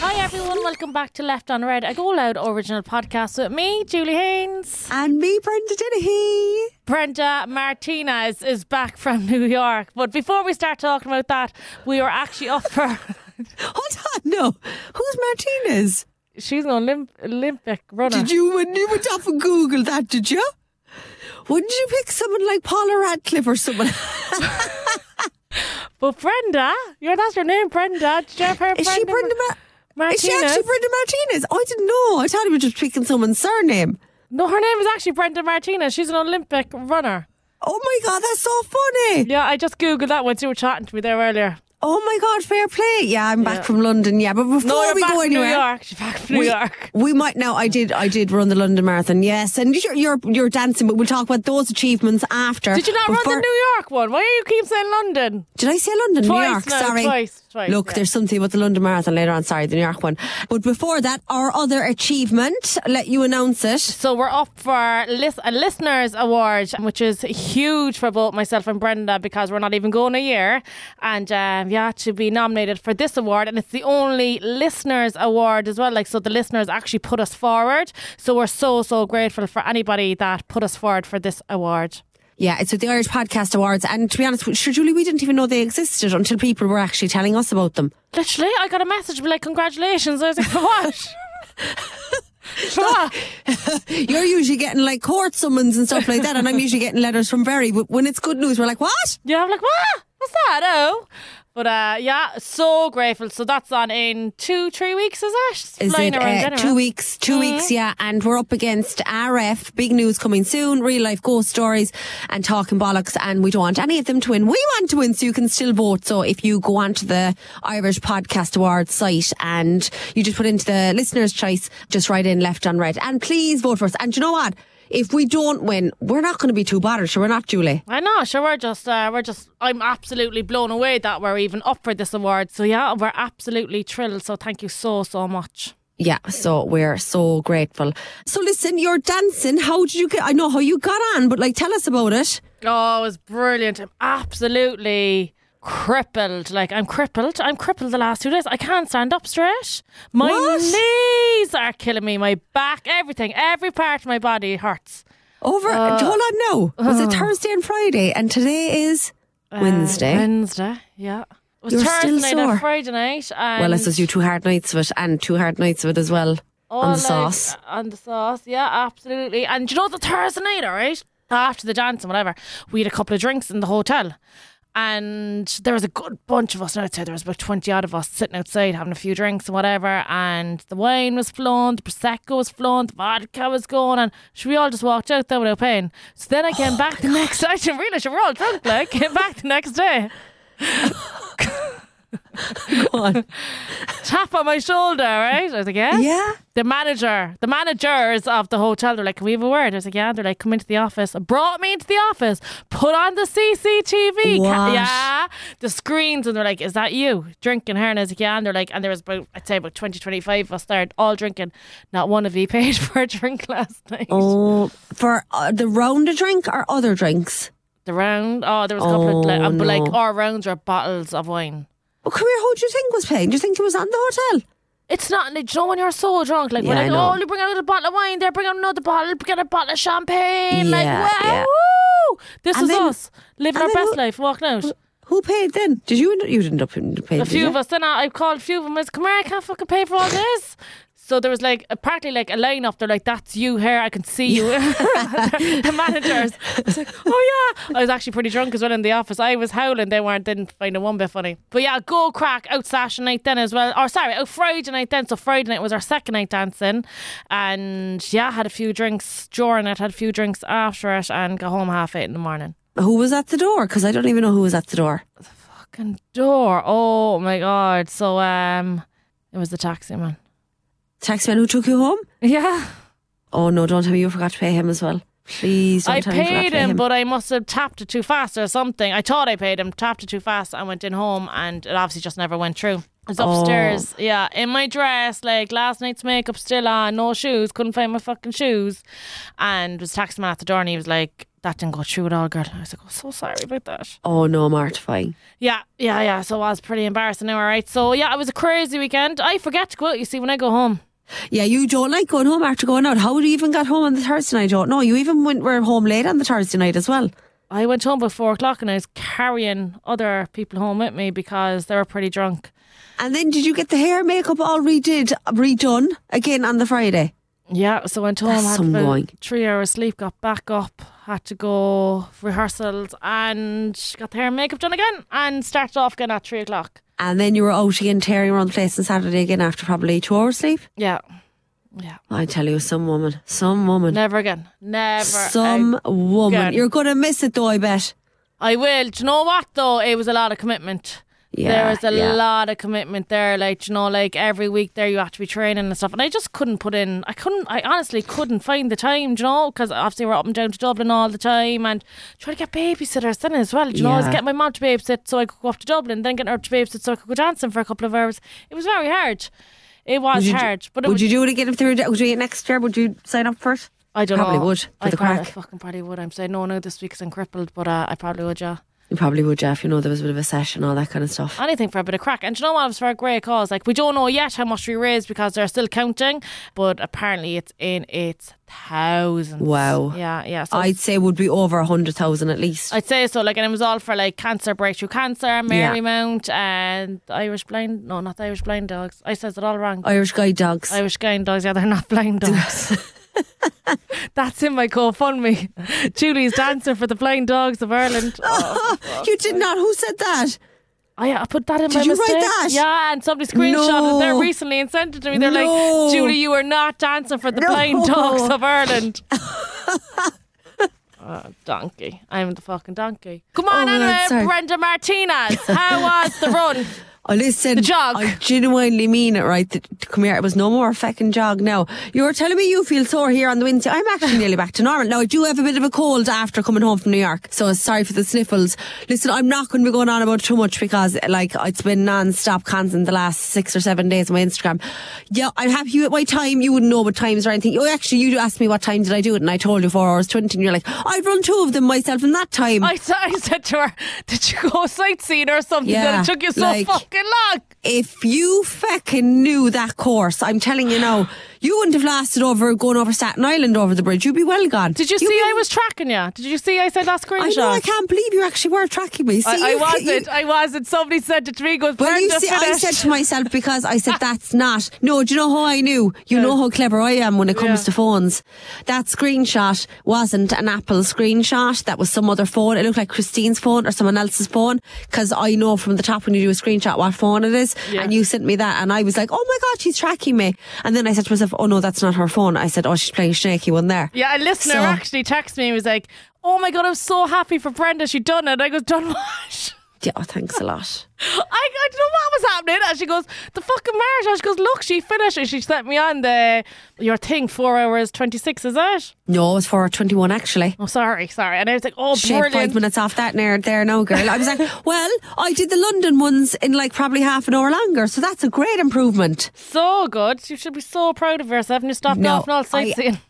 Hi everyone, welcome back to Left on Red, a Go Loud original podcast with me, Julie Haynes. And me, Brenda Dennehy. Brenda Martinez is back from New York. But before we start talking about that, we are actually up for. Hold on, no. Who's Martinez? She's an Olymp- Olympic runner. Did you, you went off and Google that, did you? Wouldn't you pick someone like Paula Radcliffe or someone? But Brenda, yeah, that's your name, Brenda. Did you ever Is she Brenda Ma- Martinez? Is she actually Brenda Martinez? I didn't know. I thought he was just picking someone's surname. No, her name is actually Brenda Martinez. She's an Olympic runner. Oh my God, that's so funny. Yeah, I just googled that once you were chatting to me there earlier. Oh my God, fair play. Yeah, I'm back Yeah. from London. Yeah, but before No, you're we back go from New anywhere. York. She's back from New we, York. we might now. I did. I did run the London Marathon. Yes, and you're you're, you're dancing, but we'll talk about those achievements after. Did you not But run the New York one? Why do you keep saying London? Did I say London? Twice New York. now, Sorry. twice, Look, yeah. there's something about the London Marathon later on. Sorry, the New York one. But before that, our other achievement. Let you announce it. So we're up for lis- a listeners award, which is huge for both myself and Brenda because we're not even going a year, and um, yeah, to be nominated for this award, and it's the only listeners award as well. Like, so the listeners actually put us forward. So we're so so grateful for anybody that put us forward for this award. Yeah, it's with the Irish Podcast Awards. And to be honest, sure, Julie, we didn't even know they existed until people were actually telling us about them. Literally, I got a message like, "Congratulations!" I was like, "For what?" For what? You're usually getting like court summons and stuff like that, and I'm usually getting letters from Barry. But when it's good news, we're like, what? Yeah, I'm like, what? What's that? Oh. But uh, yeah, so grateful. So that's on in two, three weeks, is it? It's flying it around uh, two weeks? 2 weeks, yeah. And we're up against RF. Big news coming soon. Real life ghost stories and talking bollocks. And we don't want any of them to win. We want to win, so you can still vote. So if you go onto the Irish Podcast Awards site and you just put into the listener's choice, just write in left on red, and please vote for us. And you know what? If we don't win, we're not going to be too bothered. Sure, we're not, Julie. I know, sure. We're just, uh, we're just. I'm absolutely blown away that we're even up for this award. So yeah, we're absolutely thrilled. So thank you so, so much. Yeah, so we're so grateful. So listen, you're dancing. How did you get? I know how you got on, but like, tell us about it. Oh, it was brilliant. I'm absolutely crippled. Like I'm crippled. I'm crippled the last two days. I can't stand up straight. My What? knees are killing me. My back, everything, every part of my body hurts. Over. Uh, hold on now. Was it Thursday and Friday? And today is Wednesday. Uh, Wednesday, yeah. It was You're Thursday still night sore. and Friday night. And well, I suppose you two hard nights of it and two hard nights of it as well on the night sauce. On the sauce, yeah, absolutely. And you know the Thursday night, all right? After the dance and whatever, we had a couple of drinks in the hotel. And there was a good bunch of us. Say there was about 20 odd of us sitting outside having a few drinks and whatever. And the wine was flowing, the Prosecco was flowing, the vodka was going. And so we all just walked out there without paying. So then I came oh back the next I didn't realise we were all drunk, like. Came back the next day. Go on. tap on my shoulder, right? I was like, yeah. yeah. The manager, the managers of the hotel, they're like, can we have a word? I was like, yeah. They're like, come into the office. Brought me into the office, put on the CCTV. What? yeah. The screens. And they're like, is that you drinking here? And I was like, yeah. And they're like, and there was about, I'd say about 20, 25 of us there all drinking. Not one of you paid for a drink last night. Oh, for uh, the round of drink or other drinks? The round, oh, there was a couple of, like, Oh, um, but like, no. our rounds were bottles of wine. Well, come here. Who do you think was paying? Do you think it was on the hotel? It's not, like, you know, when you're so drunk, like, Yeah, I know. oh, you bring out a bottle of wine, they're out another bottle, get a bottle of champagne. like, Yeah, wow, yeah. woo! This And was then- us living and our then best who- life, walking out. Who paid then? Did you? You didn't end up paying. A few of us, then I, I called a few of them, I was, come here, I can't fucking pay for all this. So there was like apparently like a line up. They're like, "That's you here. I can see you." the managers. I was like, "Oh yeah." I was actually pretty drunk as well in the office. I was howling. They weren't. Didn't find it one bit funny. But yeah, go crack out Saturday night then as well. Or sorry, out Friday night then. So Friday night was our second night dancing, and yeah, had a few drinks during it. Had a few drinks after it, and got home half eight in the morning. Who was at the door? Because I don't even know who was at the door. The fucking door. Oh my god. So um, it was the taxi man. Taxman who took you home? Yeah. Oh no! Don't tell me you forgot to pay him as well. Please don't I tell me you forgot to paid him, him. but I must have tapped it too fast or something. I thought I paid him, tapped it too fast. I went in home and it obviously just never went through. I was Oh. upstairs, yeah, in my dress, like last night's makeup still on, no shoes, couldn't find my fucking shoes. And was taxi man at the door and he was like, that didn't go through at all, girl. I was like, oh, so sorry about that. Oh no, mortifying. Yeah, yeah, yeah. So it was pretty embarrassing now, all right. So yeah, it was a crazy weekend. I forget to go out, you see, when I go home. Yeah, you don't like going home after going out. How do you even got home on the Thursday night? I don't know. You even went were home late on the Thursday night as well. I went home by four o'clock and I was carrying other people home with me because they were pretty drunk. And then did you get the hair makeup all redid redone again on the Friday? Yeah, so went home, That's had about going. three hours sleep, got back up, had to go rehearsals and got the hair and makeup done again and started off again at three o'clock. And then you were out again tearing around the place on Saturday again after probably two hours sleep. Yeah. Yeah. I tell you, some woman, some woman, Never again. Never. some ag- woman. You're gonna miss it though, I bet. I will. Do you know what though? It was a lot of commitment. Yeah, there was a yeah. lot of commitment there. Like, you know, like every week there you have to be training and stuff. And I just couldn't put in, I couldn't, I honestly couldn't find the time, you know, because obviously we're up and down to Dublin all the time and trying to get babysitters then as well. Do you know, I was getting my mum to babysit so I could go up to Dublin, then getting her to babysit so I could go dancing for a couple of hours. It was very hard. It was Would you do- hard. but would was, you do it again if they were doing it next year? Would you sign up for it? I don't probably know. would, for I the probably, crack. I fucking probably would. I'm saying no now this week 'cause I'm crippled, but uh, I probably would, yeah. You probably would, Jeff. You know there was a bit of a session, all that kind of stuff. anything for a bit of crack. And do you know what? It was for a great cause. Like, we don't know yet how much we raised because they're still counting, but apparently it's in its thousands. Wow. Yeah, yeah. So I'd say would be over a hundred thousand at least. I'd say so. Like, and it was all for like cancer, breakthrough cancer, Marymount, and Irish blind. No, not the Irish blind dogs. I says it all wrong. Irish guide dogs. Irish guide dogs. Yeah, they're not blind dogs. That's in my GoFundMe. Julie's dancer for the blind dogs of Ireland. Oh. you did not. Who said that? I, I put that in Did my you write that? Yeah, and somebody screenshotted it there No. recently and sent it to me. They're No. like, Julie, you are not dancing for the No. blind dogs of Ireland. Oh, donkey. I'm the fucking donkey. Oh Come on, Oh, anyway, that's. Brenda Martinez. How was the run? I listen. The jog. I genuinely mean it, right? That- Come here. It was no more fucking jog now. You were telling me you feel sore here on the Wednesday. I'm actually nearly back to normal. Now, I do have a bit of a cold after coming home from New York. So sorry for the sniffles. Listen, I'm not going to be going on about too much because, like, it's been non-stop constant the last six or seven days on my Instagram. Yeah, I'm happy with my time. You wouldn't know what times or anything. Oh, actually, you asked me what time did I do it and I told you four hours 20 and you're like, I've run two of them myself in that time. I, I said to her, Did you go sightseeing or something? Yeah, that it took you so like- fucking long. If you fucking knew that course, I'm telling you now, you wouldn't have lasted over going over Staten Island over the bridge. You'd be well gone. Did you see I was tracking you? Did you see I said that screenshot? I know. I can't believe you actually were tracking me. See, I, I you- wasn't. you- I wasn't. Somebody said it to me. Goes, well, you see, I said to myself because I said that's not. No, do you know how I knew? You know how clever I am when it comes Yeah. to phones. That screenshot wasn't an Apple screenshot. That was some other phone. It looked like Christine's phone or someone else's phone because I know from the top when you do a screenshot what phone it is. Yeah. And you sent me that, and I was like, oh my god, she's tracking me. And then I said to myself, oh no, that's not her phone. I said, oh, she's playing snaky one there. Yeah, a listener So- actually texted me and was like, Oh my god, I'm so happy for Brenda, she done it. I goes, Done what? Yeah, oh, thanks a lot. I, I don't know what was happening. And she goes, The fucking marathon. She goes, Look, she finished and she sent me on the your thing, four hours twenty six, is it? No, it was for 21 actually. Oh sorry, sorry. And I was like, Oh Shave five minutes off that near there no girl. I was like, well, I did the London ones in like probably half an hour longer, so that's a great improvement. So good. You should be so proud of yourself and you stopped No, off and all sightseeing. I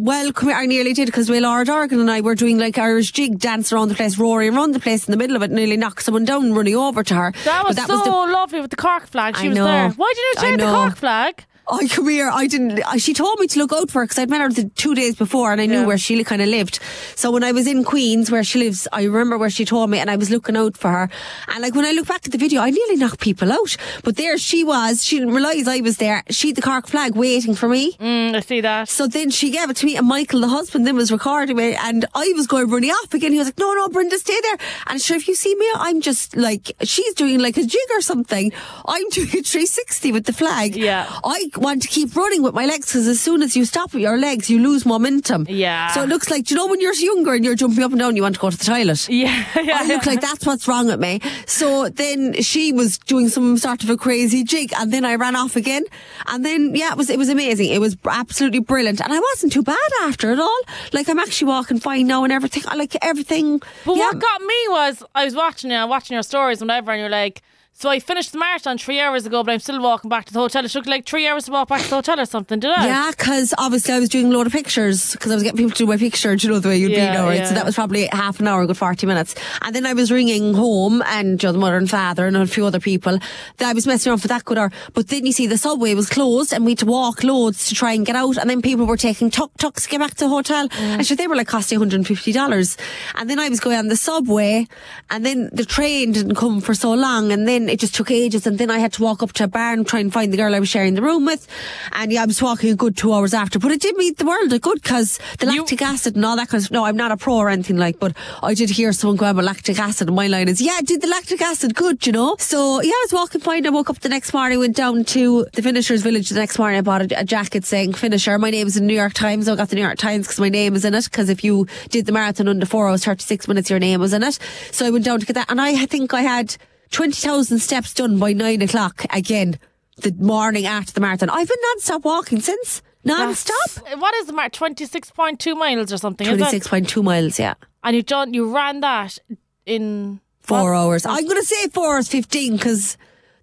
well, come here, I nearly did because Will Lord Organ and I were doing like Irish jig dance around the place, roaring around the place in the middle of it, nearly knocked someone down, running over to her. That was but so the lovely with the Cork flag. She I was there. Why did you I change the. Cork flag? I come here. I didn't. She told me to look out for her because I'd met her the two days before, and I knew Yeah. where she kind of lived. So when I was in Queens, where she lives, I remember where she told me, and I was looking out for her. And like when I look back at the video, I nearly knocked people out. But there she was. She didn't realise I was there. She had the Cork flag waiting for me. Mm, I see that. So then she gave it to me, and Michael, the husband, then was recording me, and I was going running off again. He was like, "No, no, Brenda, stay there." And sure, if you see me, I'm just like she's doing like a jig or something. I'm doing a 360 with the flag. Yeah. I want to keep running with my legs because as soon as you stop with your legs, you lose momentum. Yeah. So it looks like, do you know, when you're younger and you're jumping up and down, you want to go to the toilet. Yeah, yeah. I look like that's what's wrong with me. So then she was doing some sort of a crazy jig, and then I ran off again. And then yeah, it was it was amazing. It was absolutely brilliant, and I wasn't too bad after it all. Like I'm actually walking fine now and everything. I like everything. But yeah. what got me was I was watching you, watching your stories and whatever, and you're like, So I finished the marathon three hours ago, but I'm still walking back to the hotel. It took like three hours to walk back to the hotel or something, did I? Yeah, because obviously I was doing a load of pictures because I was getting people to do my picture. Do you know the way you'd Yeah, be now, right? yeah. So that was probably half an hour, a good 40 minutes. And then I was ringing home and you know, the mother and father and a few other people. Then I was messing around for that good hour. But then you see the subway was closed and we had to walk loads to try and get out. And then people were taking tuk-tuks to get back to the hotel. Mm. And so they were like costing $150. And then I was going on the subway and then the train didn't come for so long and then it just took ages and then I had to walk up to a bar and try and find the girl I was sharing the room with and yeah I was walking a good two hours after but it did me the world a good because the You- lactic acid and all that kind of no I'm not a pro or anything like but I did hear someone go with lactic acid and my line is yeah did the lactic acid good you know? So yeah I was walking fine. I woke up the next morning went down to the finishers village the next morning I bought a, a jacket saying finisher. My name is in the New York Times I got the New York Times because my name is in it because if you did the marathon under 4 hours 36 minutes your name was in it. So I went down to get that and I think I had 20,000 steps done by nine o'clock again the morning after the marathon. I've been non-stop walking since. Non-stop. That's- uh, What is the mark? 26.2 miles or something, 26.2 miles, yeah. And you done, you ran that in Four what? hours. I'm going to say four hours 15 because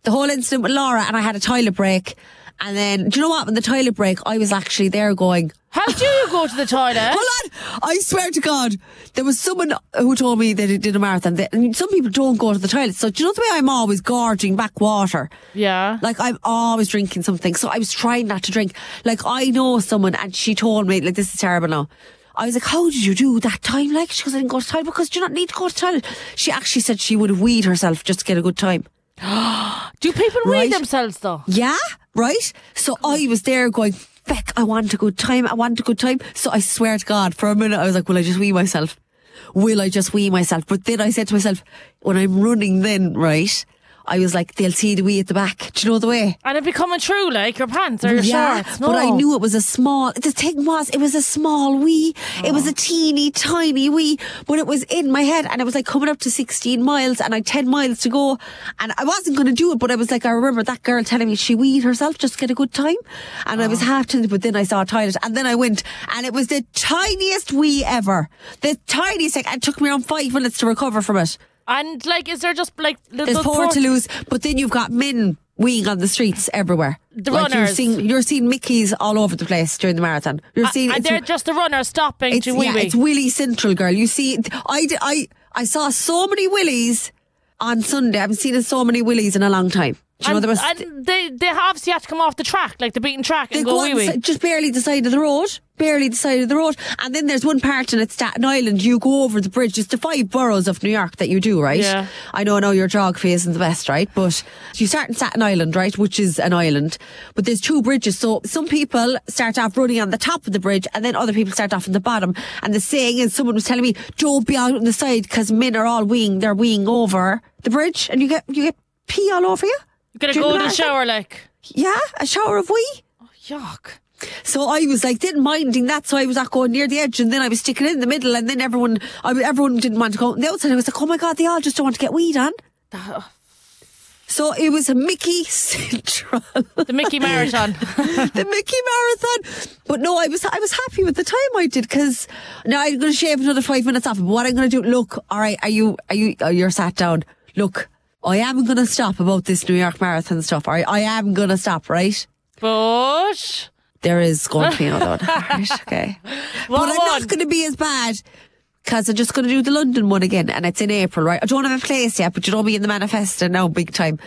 the whole incident with Laura and I had a toilet break. And then, do you know what? When the toilet break, I was actually there going, How do you go to the toilet? Hold on! I swear to God, there was someone who told me that he did a marathon. That, and some people don't go to the toilet. So, do you know the way I'm always gorging back water? Yeah. Like I'm always drinking something. So I was trying not to drink. Like I know someone and she told me, like this is terrible now. I was like, how did you do that time? Like, she goes, I didn't go to the toilet because do you not need to go to the toilet? She actually said she would have weed herself just to get a good time. Do people Right. read themselves though? Yeah, right? So I was there going, feck, I want a good time. I want a good time. So I swear to God, for a minute, I was like, will I just wee myself? Will I just wee myself? But then I said to myself, when I'm running then, right? I was like, they'll see the wee at the back. Do you know the way? And it becoming true, like your pants or your shorts. No. but I knew it was a small. The thing was, it was a small wee. It was a oh. teeny tiny wee, but it was in my head, and it was like coming up to sixteen miles, and I had ten miles to go, and I wasn't going to do it, but I was like, I remember that girl telling me she weed herself just to get a good time, and I was oh. half tempted, but then I saw a toilet, and then I went, and it was the tiniest wee ever, the tiniest. Like, it took me around five minutes to recover from it. And like, is there just like the, There's the poor to lose, but then you've got men weeing on the streets everywhere. The like You're runners. seeing, you're seeing Mickeys all over the place during the marathon. You're uh, seeing and they're just the runners stopping it's, to wee yeah, it's Willie Central, girl. You see, I I I saw so many Willies on Sunday. I haven't seen so many Willies in a long time. Do you know and, there was and they they obviously have to come off the track, like the beaten track, they and go go wee wee. just barely the side of the road, barely the side of the road. And then there's one part in it, Staten Island. You go over the bridge. It's the five boroughs of New York that you do, right? Yeah. I know, I know your geography isn't the best, right? But you start in Staten Island, right, which is an island. But there's two bridges, so some people start off running on the top of the bridge, and then other people start off on the bottom. And the saying is, someone was telling me, "Don't be out on the side because men are all weeing. They're weeing over the bridge, and you get you get pee all over you." You gotta during go to the shower, like Yeah, a shower of wee. Oh, yuck. So I was like, didn't minding that, so I was not going near the edge, and then I was sticking in the middle, and then everyone, I, everyone didn't want to go on the outside. I was like, oh my god, they all just don't want to get weed on. Uh, so it was a Mickey Central, The Mickey Marathon. the Mickey Marathon. But no, I was I was happy with the time I did because now I'm going to shave another five minutes off. But what I'm going to do, look, all right, are you are you oh, you're sat down? Look, I am going to stop about this New York Marathon stuff. All right, I am going to stop, right? but There is going to be another one. Right, okay. What but I'm one? not going to be as bad because I'm just going to do the London one again and it's in April, right? I don't have a place yet, but you know me in the manifesto now, big time.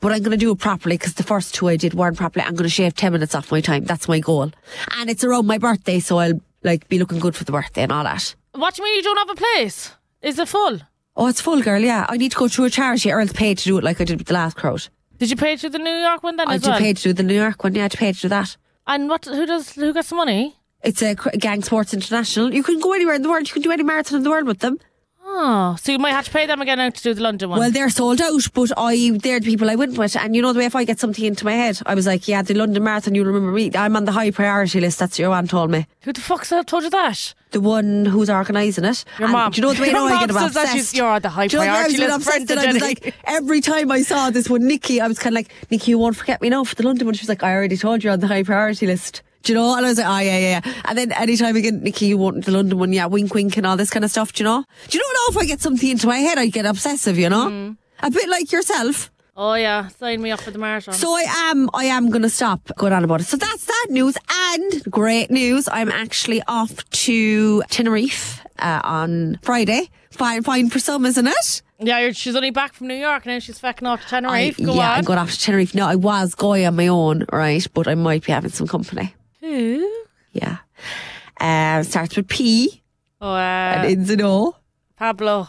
But I'm going to do it properly because the first two I did weren't properly. I'm going to shave 10 minutes off my time. That's my goal. And it's around my birthday, so I'll like be looking good for the birthday and all that. what do you mean you don't have a place? Is it full? Oh, it's full, girl. Yeah. I need to go through a charity or else pay to do it like I did with the last crowd. Did you pay to the New York one then I as did well? pay to do the New York one. Yeah, I had to pay to do that. And what? Who does? Who gets the money? It's a Gang Sports International. You can go anywhere in the world. You can do any marathon in the world with them. Oh, so you might have to pay them again now to do the London one. Well, they're sold out, but I they're the people I went with, and you know the way if I get something into my head, I was like, yeah, the London Marathon. You remember me? I'm on the high priority list. That's what your one told me. who the fuck's told you that? The one who's organising it. Your And mom. Do you know the way Your I get about says that she's- obsessed? you're on the high Do you know the way I was priority getting list, that I was like, every time I saw this one, Nikki, I was kind of like, Nikki, you won't forget me now for the London one. She was like, I already told you on the high priority list. Do you know? And I was like, oh, yeah, yeah, yeah. And then anytime again, Nikki, you want the London one, yeah, wink, wink, and all this kind of stuff, do you know? Do you know now if I get something into my head, I get obsessive, you know? Mm. A bit like yourself. Oh yeah, sign me up for the marathon. So I am, I am going to stop going on about it. So that's that news. And great news, I'm actually off to Tenerife uh, on Friday. Fine, fine for some, isn't it? yeah, she's only back from New York and now. She's fucking off to Tenerife. I, Go yeah, on. I'm going off to Tenerife. No, I was going on my own, right? But I might be having some company. Who? Yeah. Uh, starts with P Oh, uh, and ends in O. Pablo.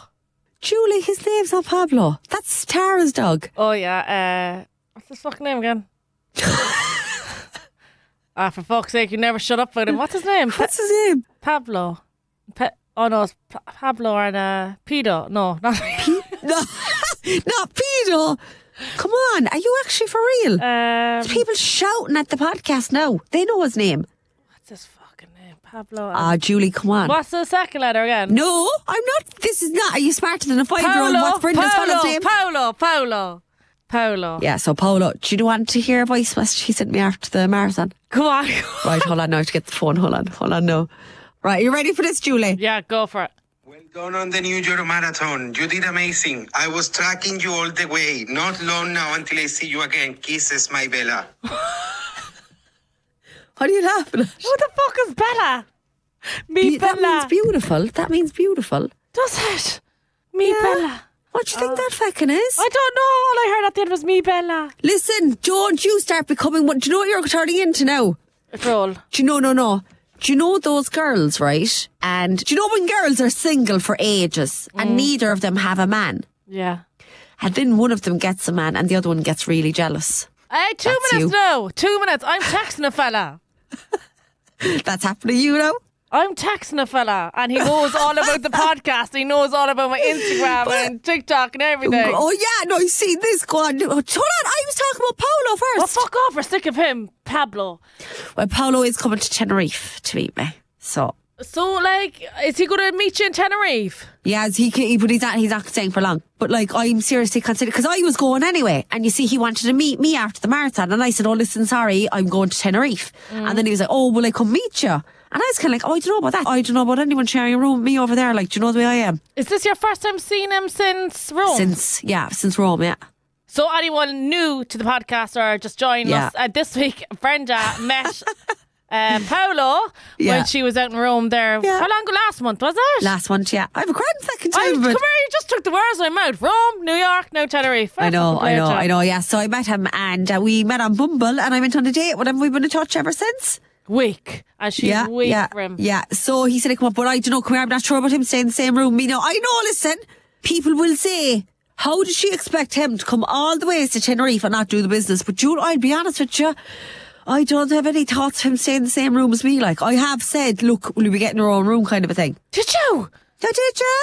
Julie, his name's not Pablo. That's Tara's dog. Oh yeah. Uh, what's his fucking name again? ah, for fuck's sake, you never shut up about him. What's his name? What's his name? Pablo. Pa- oh no, it's Pa- Pablo and uh, Pedo. No, not. No, not Peter. Come on, are you actually for real? um, People shouting at the podcast now. They know his name. what's his fucking name? Pablo. Ah, Julie, come on. what's the second letter again? No, I'm not. This is not. Are you smarter than a five year old? Paolo. What's Brenda's Paolo. fellow's name? Paolo. Paolo. Paolo. yeah, so Paolo, do you want to hear a voice message he sent me after the marathon? Come on. Right, hold on now to get the phone. Hold on, hold on now. Right, you ready for this, Julie? yeah, go for it. Well done on the New York Marathon. You did amazing. I was tracking you all the way. Not long now until I see you again. Kisses, my Bella. What are you laughing at? Who the fuck is Bella? Me Be- that means beautiful. That means beautiful. Does it? Me Yeah. Bella. What do you think uh, that feckin' is? I don't know. All I heard at the end was me Bella. Listen, don't you start becoming what? Do you know what you're turning into now? A troll. Do you know? No, no. Do you know those girls, right? And do you know when girls are single for ages Mm. and neither of them have a man? Yeah. And then one of them gets a man and the other one gets really jealous. Hey, two That's minutes you. now. Two minutes. I'm texting a fella. That's happening to you now? I'm texting a fella, and he knows all about the podcast. He knows all about my Instagram and TikTok and everything. Oh, yeah, no, you see this go on. Hold on, I was talking about Paolo first. fuck off. We're sick of him, Pablo. Well, Paolo is coming to Tenerife to meet me. So, So, like, is he going to meet you in Tenerife? yeah, he, he, but he's not, he's not staying for long. But like, I'm seriously considering, because I was going anyway. And you see, he wanted to meet me after the marathon. And I said, oh, listen, sorry, I'm going to Tenerife. And then he was like, oh, will I come meet you? And I was kind of like, oh, I don't know about that. I don't know about anyone sharing a room with me over there. Like, do you know the way I am? Is this your first time seeing him since Rome? Since, yeah, since Rome, yeah. So anyone new to the podcast or just joining Yeah. us uh, this week, Brenda met uh, Paolo Yeah. when she was out in Rome there. Yeah. How long ago? Last month was it? Last month, yeah. I have a grand second I, time come of here, you just took the words out of my mouth. Rome, New York, now Tenerife. I know, I know, I know, yeah. So I met him and uh, we met on Bumble and I went on a date with him. We've been in touch ever since. Weak. And she's yeah, weak yeah, yeah. So he said, he "Come up," but I don't know. Come here. I'm not sure about him staying in the same room. Me, no. I know. Listen, people will say, "How did she expect him to come all the way to Tenerife and not do the business?" But June, I'll be honest with you. I don't have any thoughts of him staying in the same room as me. Like I have said, look, will we be getting our own room, kind of a thing. Did you? Yeah, did you?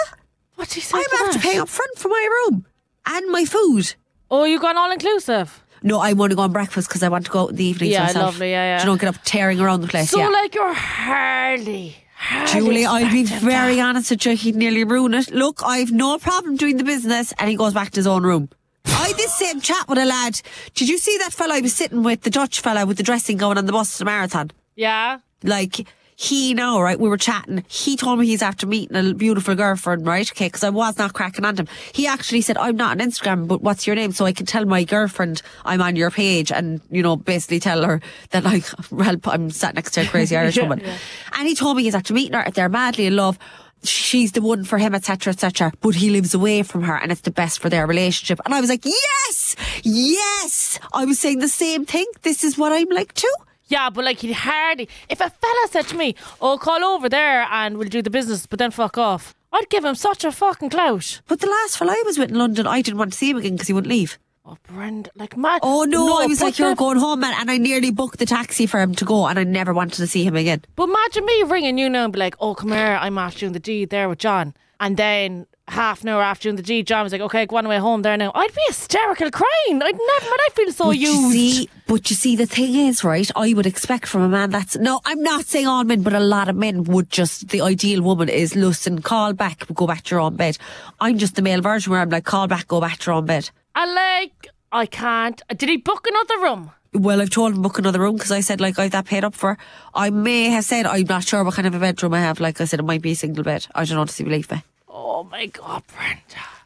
What did you say? I'm to after that? paying up front for my room and my food. Oh, you gone all inclusive? No, I want to go on breakfast because I want to go out in the evenings Yeah, myself. lovely, yeah, yeah. You don't get up tearing around the place. So, yeah. like, you're hardly. hardly Julie, I'll be very that. honest with you, he'd nearly ruin it. Look, I've no problem doing the business and he goes back to his own room. I this same chat with a lad. Did you see that fella I was sitting with, the Dutch fella with the dressing going on the Boston marathon? Yeah. Like, he now, right, we were chatting. He told me he's after meeting a beautiful girlfriend, right? Okay, because I was not cracking on him. He actually said, I'm not on Instagram, but what's your name? So I can tell my girlfriend I'm on your page and, you know, basically tell her that, like, well, I'm sat next to a crazy Irish Yeah, woman. yeah. And he told me he's after meeting her, they're madly in love. She's the one for him, etc., etc. But he lives away from her, and it's the best for their relationship. And I was like, yes, yes. I was saying the same thing. This is what I'm like too. Yeah, but like he'd hardly. If a fella said to me, "Oh, call over there and we'll do the business," but then fuck off, I'd give him such a fucking clout. But the last fella I was with in London, I didn't want to see him again because he wouldn't leave. Oh, Brenda, like mad. Oh no, no I was like, you're going home, man. And I nearly booked the taxi for him to go, and I never wanted to see him again. But imagine me ringing you now and be like, "Oh, come here, I'm after doing the deed there with John," and then half an hour after doing the deed, John was like, "Okay, go on away home there now." I'd be hysterical crying. I'd never. I'd feel so but you used. see, but you see, the thing is, right? I would expect from a man that's no. I'm not saying all men, but a lot of men would just. The ideal woman is listen, call back, go back to your own bed. I'm just the male version where I'm like, call back, go back to your own bed. I like, I can't. Did he book another room? Well, I've told him book another room because I said like I've that paid up for. I may have said I'm not sure what kind of a bedroom I have. Like I said, it might be a single bed. I don't know to see believe me. Oh my God, Brenda.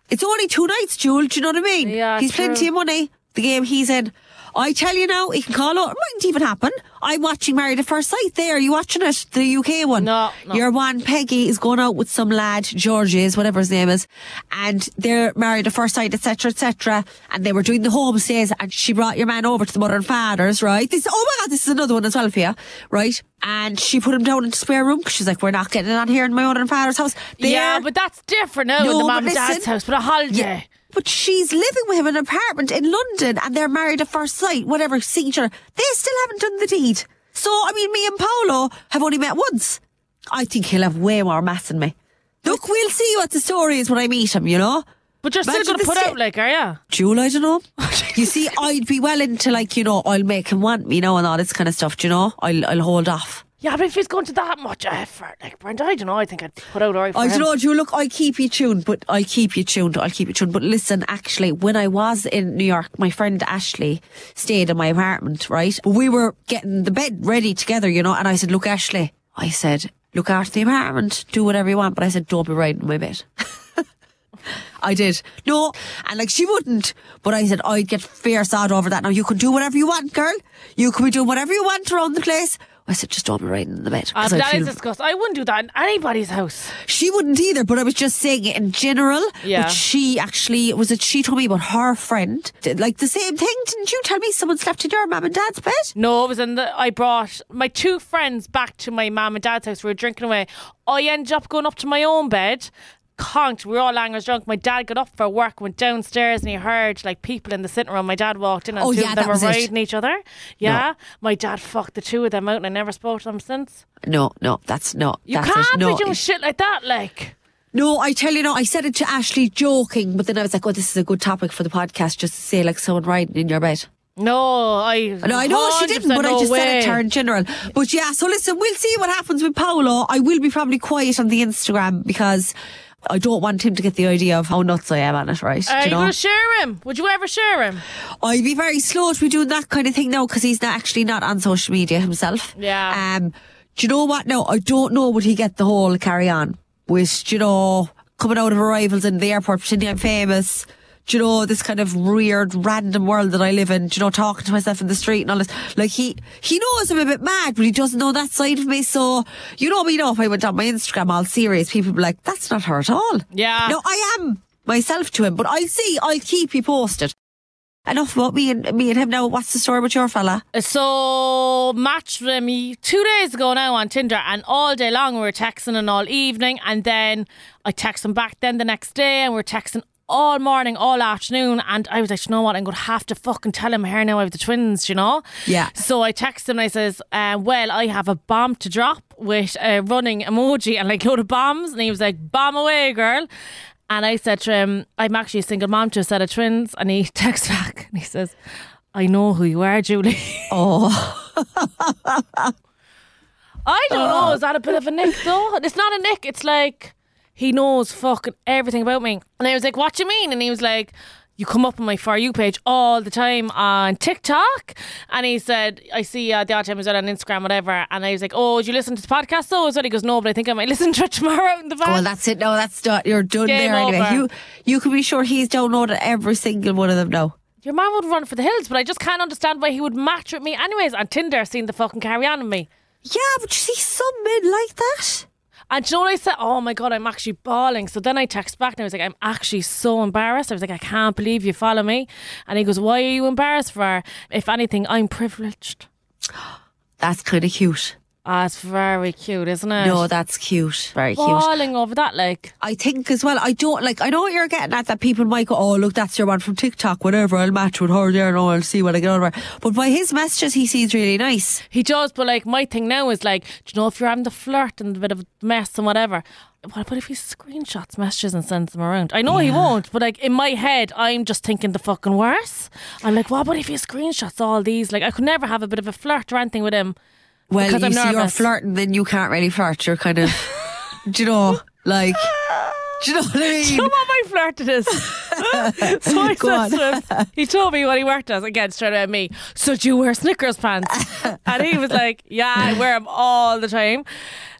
It's only two nights, Jewel. Do you know what I mean? Yeah, He's true. plenty of money. The game he's in. I tell you now, he can call out. It mightn't even happen. I'm watching Married at First Sight there. Are you watching it? The UK one? No, no. Your one, Peggy, is going out with some lad, George is, whatever his name is, and they're married at first sight, etc., etc. And they were doing the homestays, and she brought your man over to the mother and father's, right? This, oh my god, this is another one as well for you, right? And she put him down in the spare room 'cause she's like, "We're not getting it on here in my mother and father's house." Yeah, There- but that's different now in No, the but mum and dad's house. But a holiday. yeah. But she's living with him in an apartment in London and they're married at first sight, whatever, see each other. They still haven't done the deed. So, I mean, me and Paolo have only met once. I think he'll have way more mass than me. Look, we'll see what the story is when I meet him, you know? But you're still Imagine going to put sta- out, like, are you? Jewel, I don't know. you see, I'd be well into like, you know, I'll make him want me, you know, and all this kind of stuff, do you know? I'll, I'll hold off. Yeah, but if he's going to that much effort, like, Brenda, I don't know. I think I'd put out alright for oh, I him. don't know. Look, I keep you tuned, but I keep you tuned. I'll keep you tuned. But listen, actually, when I was in New York, my friend Ashley stayed in my apartment, right? But we were getting the bed ready together, you know. And I said, "Look, Ashley," I said, "Look after the apartment. Do whatever you want." But I said, "Don't be riding my bed." I did. No. And like she wouldn't. But I said, I'd get fierce out over that. Now you can do whatever you want, girl. You can be doing whatever you want around the place. I said, just don't be riding in the bed. Ah, 'cause but I'd that is disgusting. I wouldn't do that in anybody's house. she wouldn't either, but I was just saying it in general. Yeah. But she actually, was it she told me about her friend? Did- Like the same thing. Didn't you tell me someone slept in your mum and dad's bed? No, it was in the. I brought my two friends back to my mum and dad's house. We were drinking away. I ended up going up to my own bed. Conked. We were all langers drunk. My dad got up for work, went downstairs, and he heard like people in the sitting room. My dad walked in, and Oh, two yeah, of them were was it. riding each other. Yeah, my dad fucked the two of them out, and I never spoke to them since. No, no, that's not. You that's can't it. No, be doing shit like that, like. no, I tell you, no. I said it to Ashley joking, but then I was like, "Oh, this is a good topic for the podcast, just to say like someone riding in your bed." No, I. No, I know she didn't, 100% but I no just said it to her in general. But yeah, so listen, we'll see what happens with Paolo. I will be probably quiet on the Instagram because I don't want him to get the idea of how nuts I am on it, right? Are you you know? going to share him? Would you ever share him? I'd be very slow to be doing that kind of thing now because he's not actually not on social media himself. Yeah. Um, do you know what? Now I don't know would he get the whole carry on with you know coming out of arrivals in the airport pretending I'm famous. Do you know this kind of weird random world that I live in? Do you know talking to myself in the street and all this? Like he he knows I'm a bit mad, but he doesn't know that side of me. So you know me know if I went on my Instagram all serious, people would be like, "That's not her at all." Yeah. No, I am myself to him, but I'll see. I'll keep you posted. Enough about me and me and him now. What's the story with your fella? So matched with me two days ago now on Tinder, and all day long we were texting and all evening, and then I text him back then the next day, and we are texting all morning, all afternoon, and I was like, you know what, I'm going to have to fucking tell him here now I have the twins, you know? Yeah. So I text him and I says, uh, well, I have a bomb to drop with a running emoji and like load of bombs, and he was like, bomb away, girl. And I said to him, I'm actually a single mom to a set of twins. And he texts back and he says, I know who you are, Julie. Oh, I don't know. Is that a bit of a nick though? It's not a nick. It's like he knows fucking everything about me. And I was like, "What do you mean?" And he was like. You come up on my For You page all the time on TikTok. And he said, I see uh, the odd time as well on Instagram, whatever. And I was like, Oh, did you listen to the podcast though? As well? He goes, No, but I think I might listen to it tomorrow in the van. well, that's it. No, that's done. You're done Game there anyway. over. You you can be sure he's downloaded every single one of them now. Your man would run for the hills, but I just can't understand why he would match with me anyways on Tinder, seeing the fucking carry on with me. Yeah, but you see some men like that. And do you know what I said? Oh my God, I'm actually bawling. So then I text back and I was like, I'm actually so embarrassed. I was like, I can't believe you follow me. And he goes, Why are you embarrassed for? If anything, I'm privileged. That's kind of cute. Ah, it's very cute, isn't it? No, that's cute. Very cute. bawling over that, like. I think as well, I don't like, I know what you're getting at that people might go, oh, look, that's your one from TikTok, whatever, I'll match with her there and I'll see what I get over. But by his messages, he seems really nice. He does, but like my thing now is like, do you know if you're having the flirt and a bit of mess and whatever, what about if he screenshots messages and sends them around? I know he won't, but like in my head, I'm just thinking the fucking worse. I'm like, what about if he screenshots all these? Like I could never have a bit of a flirt or anything with him. Well, Because I'm see, you're flirting, then you can't really flirt. You're kind of, do you know, like, do you know what I Do you know mean? what my flirt is? so I Go said to him, he told me what he worked as again straight at me. So do you wear Snickers pants? and he was like, Yeah, I wear them all the time.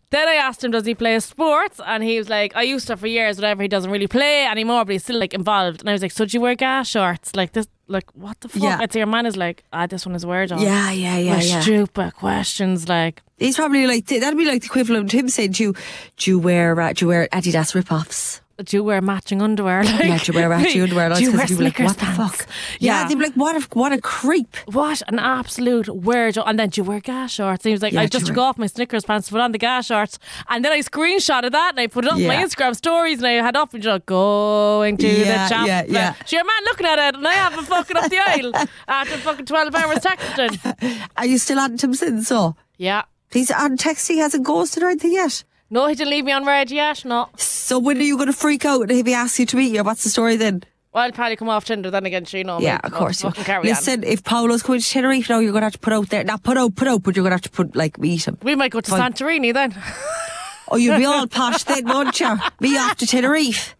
Then I asked him, does he play sports? And he was like, I used to for years, whatever. He doesn't really play anymore, but he's still like involved. And I was like, so do you wear gas shorts? Like this, like what the fuck? Yeah. I'd say your man is like, ah, this one is weird on. Yeah, yeah, yeah, yeah. Stupid questions, like. He's probably like that'd be like the equivalent of him saying, "Do you, do you wear uh, do you wear Adidas rip-offs?" Do you wear matching underwear? Like, yeah, do you wear matching underwear? Do you wear people like, Snickers what the pants? fuck? Yeah, they'd be like, "What a what a creep." What an absolute weirdo. And then do you wear gas shorts? And he was like, Yeah, I just took wear- off my Snickers pants to put on the gas shorts. And then I screenshotted that and I put it up on my Instagram stories and I had up and just going to Yeah, the champ. yeah, yeah. So your man looking at it and I haven't fucking up the aisle after fucking 12 hours texting. Are you still on to him since? So Yeah. he's on text. He hasn't ghosted or anything yet. No, he didn't leave me on red yet. No. So when are you going to freak out and if he asks you to meet you? What's the story then? Well, I'll probably come off Tinder then again, so you know. Yeah, of course. you Fucking will. carry Listen, if Paolo's coming to Tenerife now, you're going to have to put out there. Not put out, put out, but you're going to have to put like meet him. on. We might go to Fine. Santorini then. Oh, you'll be all posh then, won't you? Me off to Tenerife.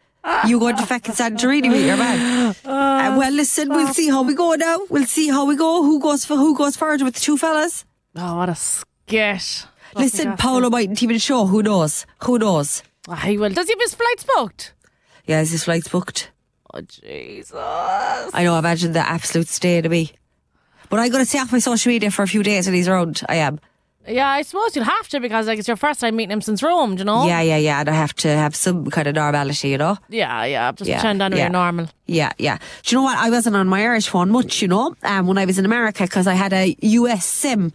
You going to fucking Santorini with your man. Uh, well, listen, we'll see how we go now. We'll see how we go. Who goes for who goes further with the two fellas? oh, what a skit. Listen, Paolo mightn't even show. Who knows? Who knows? Oh, he will. Does he have his flights booked? Yeah, is his flight's booked? Oh, Jesus. I know. Imagine the absolute state of me. But I'm going to stay off my social media for a few days when he's around. I am. Yeah, I suppose you'll have to because like it's your first time meeting him since Rome, do you know? Yeah, yeah, yeah. And I have to have some kind of normality, you know. Yeah, yeah. Just Yeah, pretend anyway yeah. normal. Yeah, yeah. Do you know what? I wasn't on my Irish phone much, you know, um, when I was in America because I had a US SIM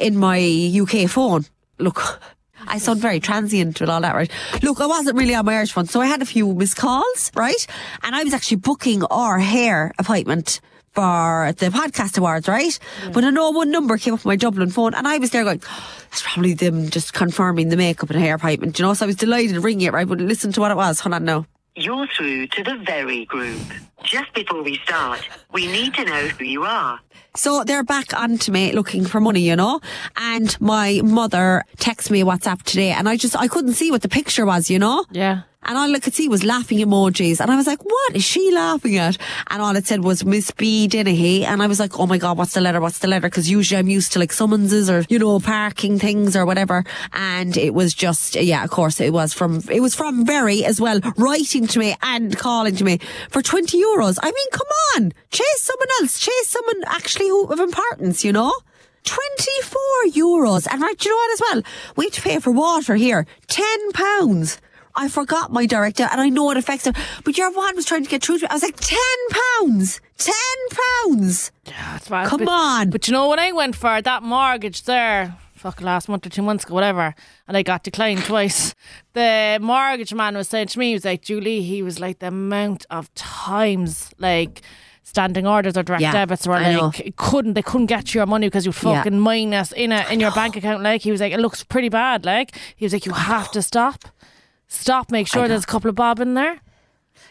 in my UK phone. Look, I sound very transient with all that, right? Look, I wasn't really on my Irish phone, so I had a few missed calls, right? And I was actually booking our hair appointment for the podcast awards, right? But a no one number came up on my Dublin phone, and I was there going, "That's probably them just confirming the makeup and hair appointment," you know. So I was delighted to ring it, right? But listen to what it was. Hold on now. You're through to the very group. Just before we start, we need to know who you are. So they're back onto me looking for money, you know. And my mother texted me WhatsApp today, and I just I couldn't see what the picture was, you know. Yeah. And all I could see was laughing emojis, and I was like, "What is she laughing at?" And all it said was Miss B Dennehy, and I was like, "Oh my god, what's the letter? What's the letter?" Because usually I'm used to like summonses or you know parking things or whatever, and it was just yeah, of course it was from it was from Berry as well, writing to me and calling to me for twenty euros. I mean, come on, chase someone else, chase someone actually who of importance, you know. 24 euros. And right, you know what as well? We have to pay for water here. 10 pounds. I forgot my director and I know it affects them. But your one was trying to get through to me. I was like, 10 pounds. 10 pounds. That's bad. Come but, on. But you know when I went for that mortgage there, fuck last month or two months ago, whatever, and I got declined twice. The mortgage man was saying to me, he was like, Julie, he was like the amount of times like standing orders or direct Yeah, debits were like couldn't they couldn't get your money because you Yeah. fucking minus in a in your bank account like he was like it looks pretty bad like he was like you have to stop stop make sure there's a couple of bob in there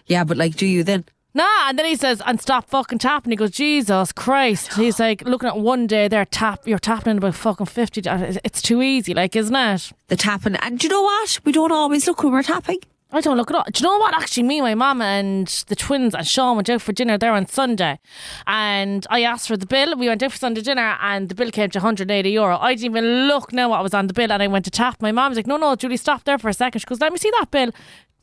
Yeah, but like, do you then? Nah, and then he says, and stop fucking tapping. He goes, Jesus Christ. He's like, looking at one day there, tap, you're tapping in about fucking 50. It's too easy, like, isn't it? The tapping. And do you know what? We don't always look when we're tapping. I don't look at all. Do you know what? Actually, me, my mum, and the twins and Sean went out for dinner there on Sunday, and I asked for the bill. We went out for Sunday dinner, and the bill came to 180 euro. I didn't even look now what was on the bill, and I went to tap. My mum was like, "No, no, Julie, stop there for a second. She goes, "Let me see that bill."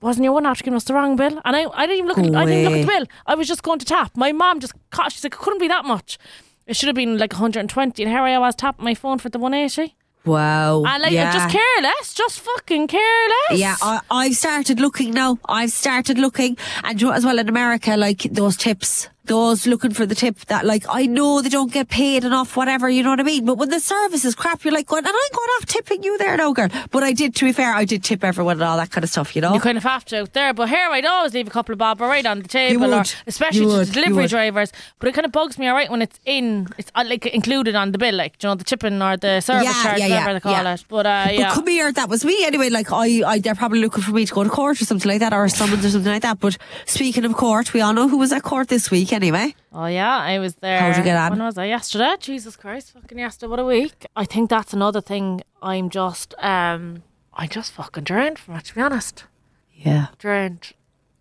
Wasn't your one after giving us the wrong bill? And I, I didn't even look. At, I didn't look at the bill. I was just going to tap. My mum just caught. She's like, "It couldn't be that much. It should have been like 120." And here I was tapping my phone for the 180. Wow. And like, yeah. just careless, just fucking careless. Yeah, I, I've started looking now. I've started looking, and you know, as well in America, like those tips, those looking for the tip that, like, I know they don't get paid enough, whatever, you know what I mean? But when the service is crap, you're like, going, and I'm going off tipping you there now, girl. But I did, to be fair, I did tip everyone and all that kind of stuff, you know? You kind of have to out there, but here I'd always leave a couple of bob right on the table, or especially to would. the delivery drivers. But it kind of bugs me, alright, when it's in, it's uh, like included on the bill, like you know the tipping or the service Yeah, charge, yeah, whatever yeah, they call yeah. it. But uh, But yeah, come here, that was me anyway. Like I, I, they're probably looking for me to go to court or something like that, or summons or something like that. But speaking of court, we all know who was at court this week anyway. oh yeah, I was there. How'd you get on? When was I? Yesterday. Jesus Christ, fucking yesterday. What a week. I think that's another thing. I'm just, um, I just fucking drained from it. To be honest. Yeah. drained.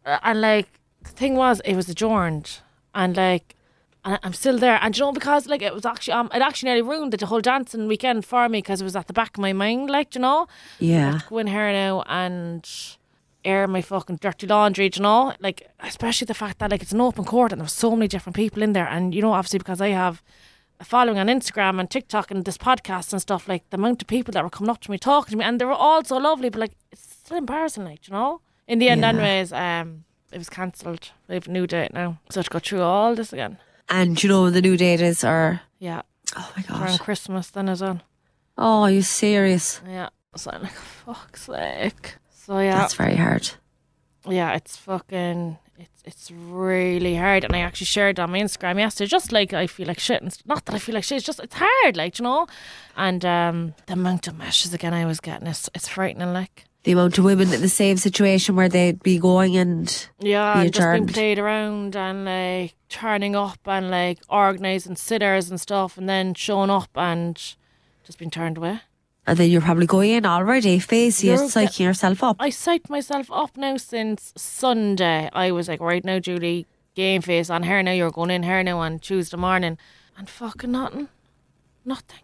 Uh, and like the thing was, it was adjourned, and like And I'm still there. And you know, because like it was actually, um, it actually nearly ruined the whole dancing weekend for me because it was at the back of my mind, like, you know? Yeah. Go in here now and air my fucking dirty laundry, you know? Like, especially the fact that like it's an open court and there's so many different people in there. And, you know, obviously because I have a following on Instagram and TikTok and this podcast and stuff, like the amount of people that were coming up to me talking to me and they were all so lovely, but like it's still embarrassing, like, you know? In the end, Yeah. anyways, um, it was cancelled. We have a new date now. So I have to go through all this again. And you know the new date is, or Yeah. oh my Around god, Christmas then as well. oh, are you serious? Yeah. So I'm like, fuck's sake. So yeah. That's very hard. yeah, it's fucking it's it's really hard. And I actually shared on my Instagram yesterday, just like I feel like shit. And not that I feel like shit, it's just it's hard, like you know. And um, the amount of messages again I was getting, it's it's frightening. Like The amount of women in the same situation where they'd be going and yeah, and just being played around and like turning up and like organising sitters and stuff, and then showing up and just being turned away. And then you're probably going in already, facing You're psyching yourself up. I psyched myself up now since Sunday. I was like, right now, Julie, game face on her now. You're going in here now on Tuesday morning, and fucking nothing, nothing.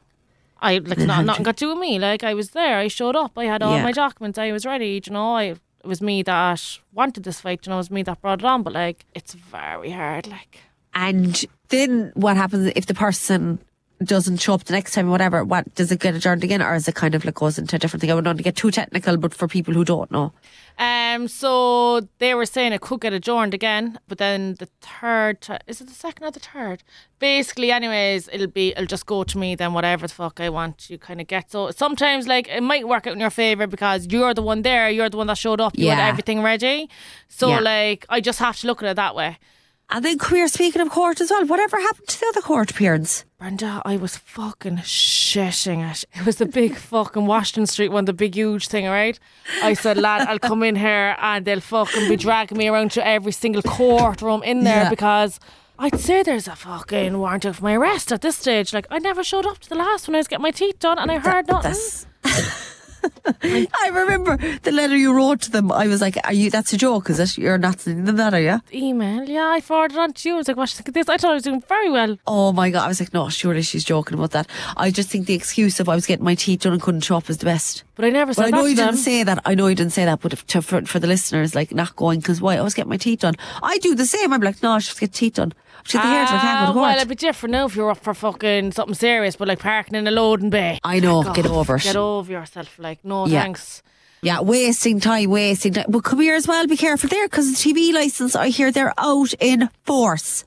I like not, nothing got to do with me. Like I was there. I showed up. I had all Yeah. my documents. I was ready. You know, I it was me that wanted this fight. You know, it was me that brought it on. But like, it's very hard. Like. And then what happens if the person doesn't show up the next time, whatever? What does it get adjourned again, or is it kind of like goes into a different thing? I would not want to get too technical, but for people who don't know, Um, so they were saying it could get adjourned again, but then the third, is it the second or the third? Basically, anyways, it'll be, it'll just go to me then whatever the fuck I want. You kind of get so sometimes like it might work out in your favor because you're the one there, you're the one that showed up, you Yeah. had everything ready. So Yeah. like, I just have to look at it that way. And then queer. Speaking of court as well, whatever happened to the other court appearance? Brenda, I was fucking shitting it. It was the big fucking Washington Street one, the big huge thing, right? I said, lad, I'll come in here and they'll fucking be dragging me around to every single courtroom in there Yeah. because I'd say there's a fucking warrant out for my arrest at this stage. Like, I never showed up to the last one. I was getting my teeth done and I heard nothing. I remember the letter you wrote to them. I was like, "Are you? That's a joke, is it? You're not sending them that, are you?" Email, yeah, I forwarded it on to you. I was like, what, think of this? I thought I was doing very well. Oh my god! I was like, "No, surely she's joking about that." I just think the excuse of I was getting my teeth done and couldn't show up is the best. But I never But I said know that you didn't say that. I know you didn't say that, but if, to, for, for the listeners, like not going because why? I was getting my teeth done. I do the same. I'm like, no, I should get teeth done. She's the hairdresser. Go Ah, to well, it'd be different now if you're up for fucking something serious, but like parking in a loading bay. I know. Fuck Get over it. Get over yourself. Like, no Yeah. thanks. Yeah, wasting time, wasting time. But come here as well. Be careful there because the TV license. I hear they're out in force.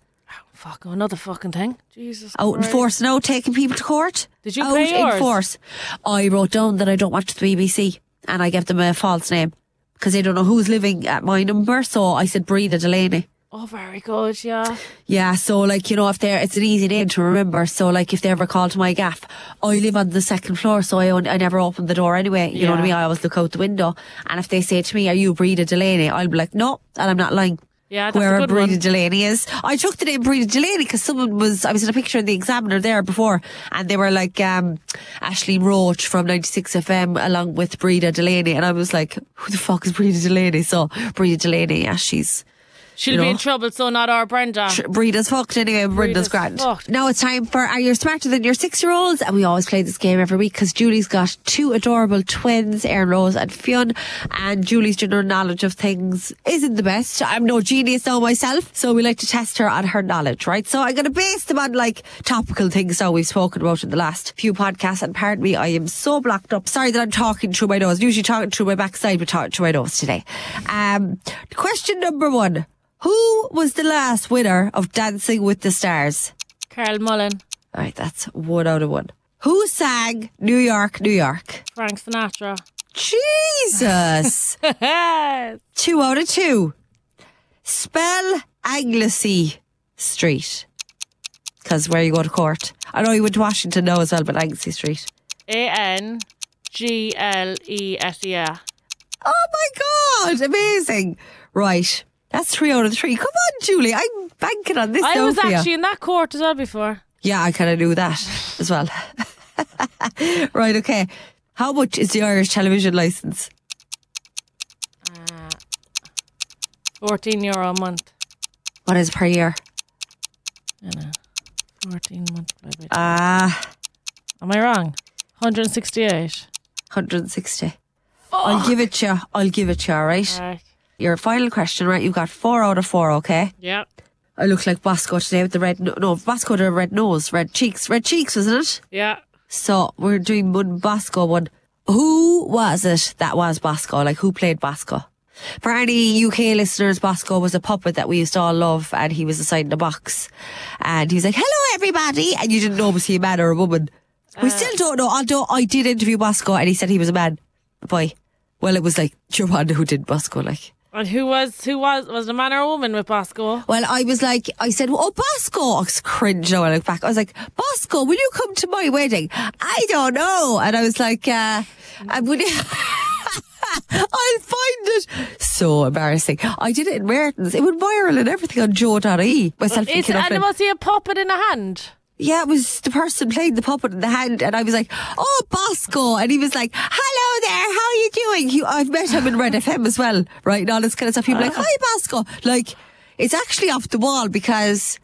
Fuck, another fucking thing. Jesus. Out in Christ. force now, taking people to court. Did you out pay in force? I wrote down that I don't watch the BBC, and I gave them a false name because they don't know who's living at my number. So I said Breda Delaney. Oh, very good. Yeah. Yeah, so like you know, if they're it's an easy name to remember. So like if they ever call to my gaff, I live on the second floor, so I only, I never open the door anyway. You know what I mean? I always look out the window, and if they say to me, "Are you Breda Delaney?" I'll be like, "No," and I'm not lying. Yeah, a Where good Breda one. Delaney is. I took the name Breda Delaney because someone was, I was in a picture in the Examiner there before and they were like, um, Ashley Roach from 96 FM along with Breda Delaney. And I was like, who the fuck is Breda Delaney? So Breda Delaney, yeah, she's, She'll be know. in trouble, so not our Brenda. Tr- Breda's fucked anyway. Brenda's grand. fucked. Now it's time for Are You Smarter Than Your Six Year Olds? And we always play this game every week because Julie's got two adorable twins, Erin Rose and Fionn. And Julie's general knowledge of things isn't the best. I'm no genius now myself, so we like to test her on her knowledge, right? So I'm going to base them on like topical things now we've spoken about in the last few podcasts. And pardon me, I am so blocked up. Sorry that I'm talking through my nose. Usually talking through my backside, but talking through my nose today. Um, question number one. Who was the last winner of Dancing with the Stars? Carl Mullan, All right, that's one out of one. Who sang New York, New York? Frank Sinatra. Jesus! two out of two. Spell Anglesea Street. Because where you go to court. I know you went to Washington now as well, but Anglesea Street. A N G L E S E A. Oh my God, amazing. Right, that's three out of three. Come on, Julie, I'm banking on this I now was for you. actually in that court as well before. Yeah, I kind of knew that as well. right, okay. How much is the Irish television license? 14 euro a month. What is per year? You know. 14 multiplied by. Ah, Am I wrong? 168. 160. I'll give it to you. I'll give it to you, all right? Right. Your final question, right? You've got four out of four, okay? Yeah. I look like Bosco today with the red, no, no Bosco with a red nose, red cheeks, red cheeks, isn't it? Yeah. So we're doing one Bosco one. Who was it that was Bosco? Like who played Bosco? For any UK listeners, Bosco was a puppet that we used to all love and he was assigned a box. And he was like, hello everybody. And you didn't know was he a man or a woman. We uh. still don't know, although I did interview Bosco and he said he was a man. Boy. Well, it was like one who did Bosco, like. And who was who was was the man or a woman with Bosco? Well, I was like, I said, oh, Bosco. I was cringe when I look back. I was like, Bosco, will you come to my wedding? I don't know. And I was like, uh, I would. I'll find it. So embarrassing. I did it in Mertens. It went viral and everything on Joe.ie. Myself of and it. was he a puppet in a hand? Yeah, it was the person playing the puppet in the hand, and I was like, "Oh, Bosco," and he was like, "Hello there, how are you doing?" He, I've met him in Red FM as well, right, and all this kind of stuff. He'd be like, ah. "Hi, Bosco." Like, it's actually off the wall because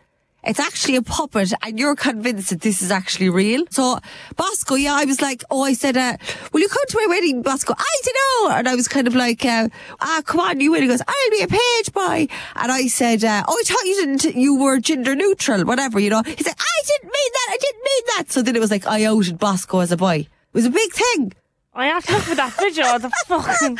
it's actually a puppet, and you're convinced that this is actually real. So, Bosco, yeah, I was like, "Oh," I said, uh, "Will you come to my wedding, Bosco?" I don't know, and I was kind of like, uh, "Ah, come on, you will." He goes, "I'll be a page boy," and I said, uh, "Oh, I thought you didn't, you were gender neutral, whatever, you know." He said, "I didn't mean that. I didn't mean that." So then it was like I outed Bosco as a boy. It was a big thing. I have to look for that video. The fucking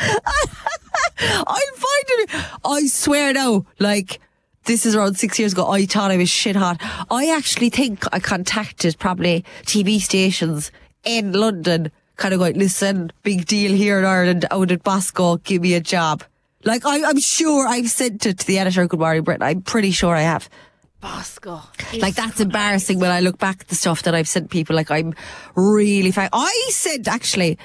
I'll find it. I swear now, like, this is around six years ago. I thought I was shit hot. I actually think I contacted probably TV stations in London, kind of going, listen, big deal here in Ireland. Out at Bosco, give me a job. Like, I, I'm sure I've sent it to the editor of Good Morning Britain. I'm pretty sure I have. Bosco. Like that's embarrassing when I look back at the stuff that I've sent people. Like I'm really fine. I said actually,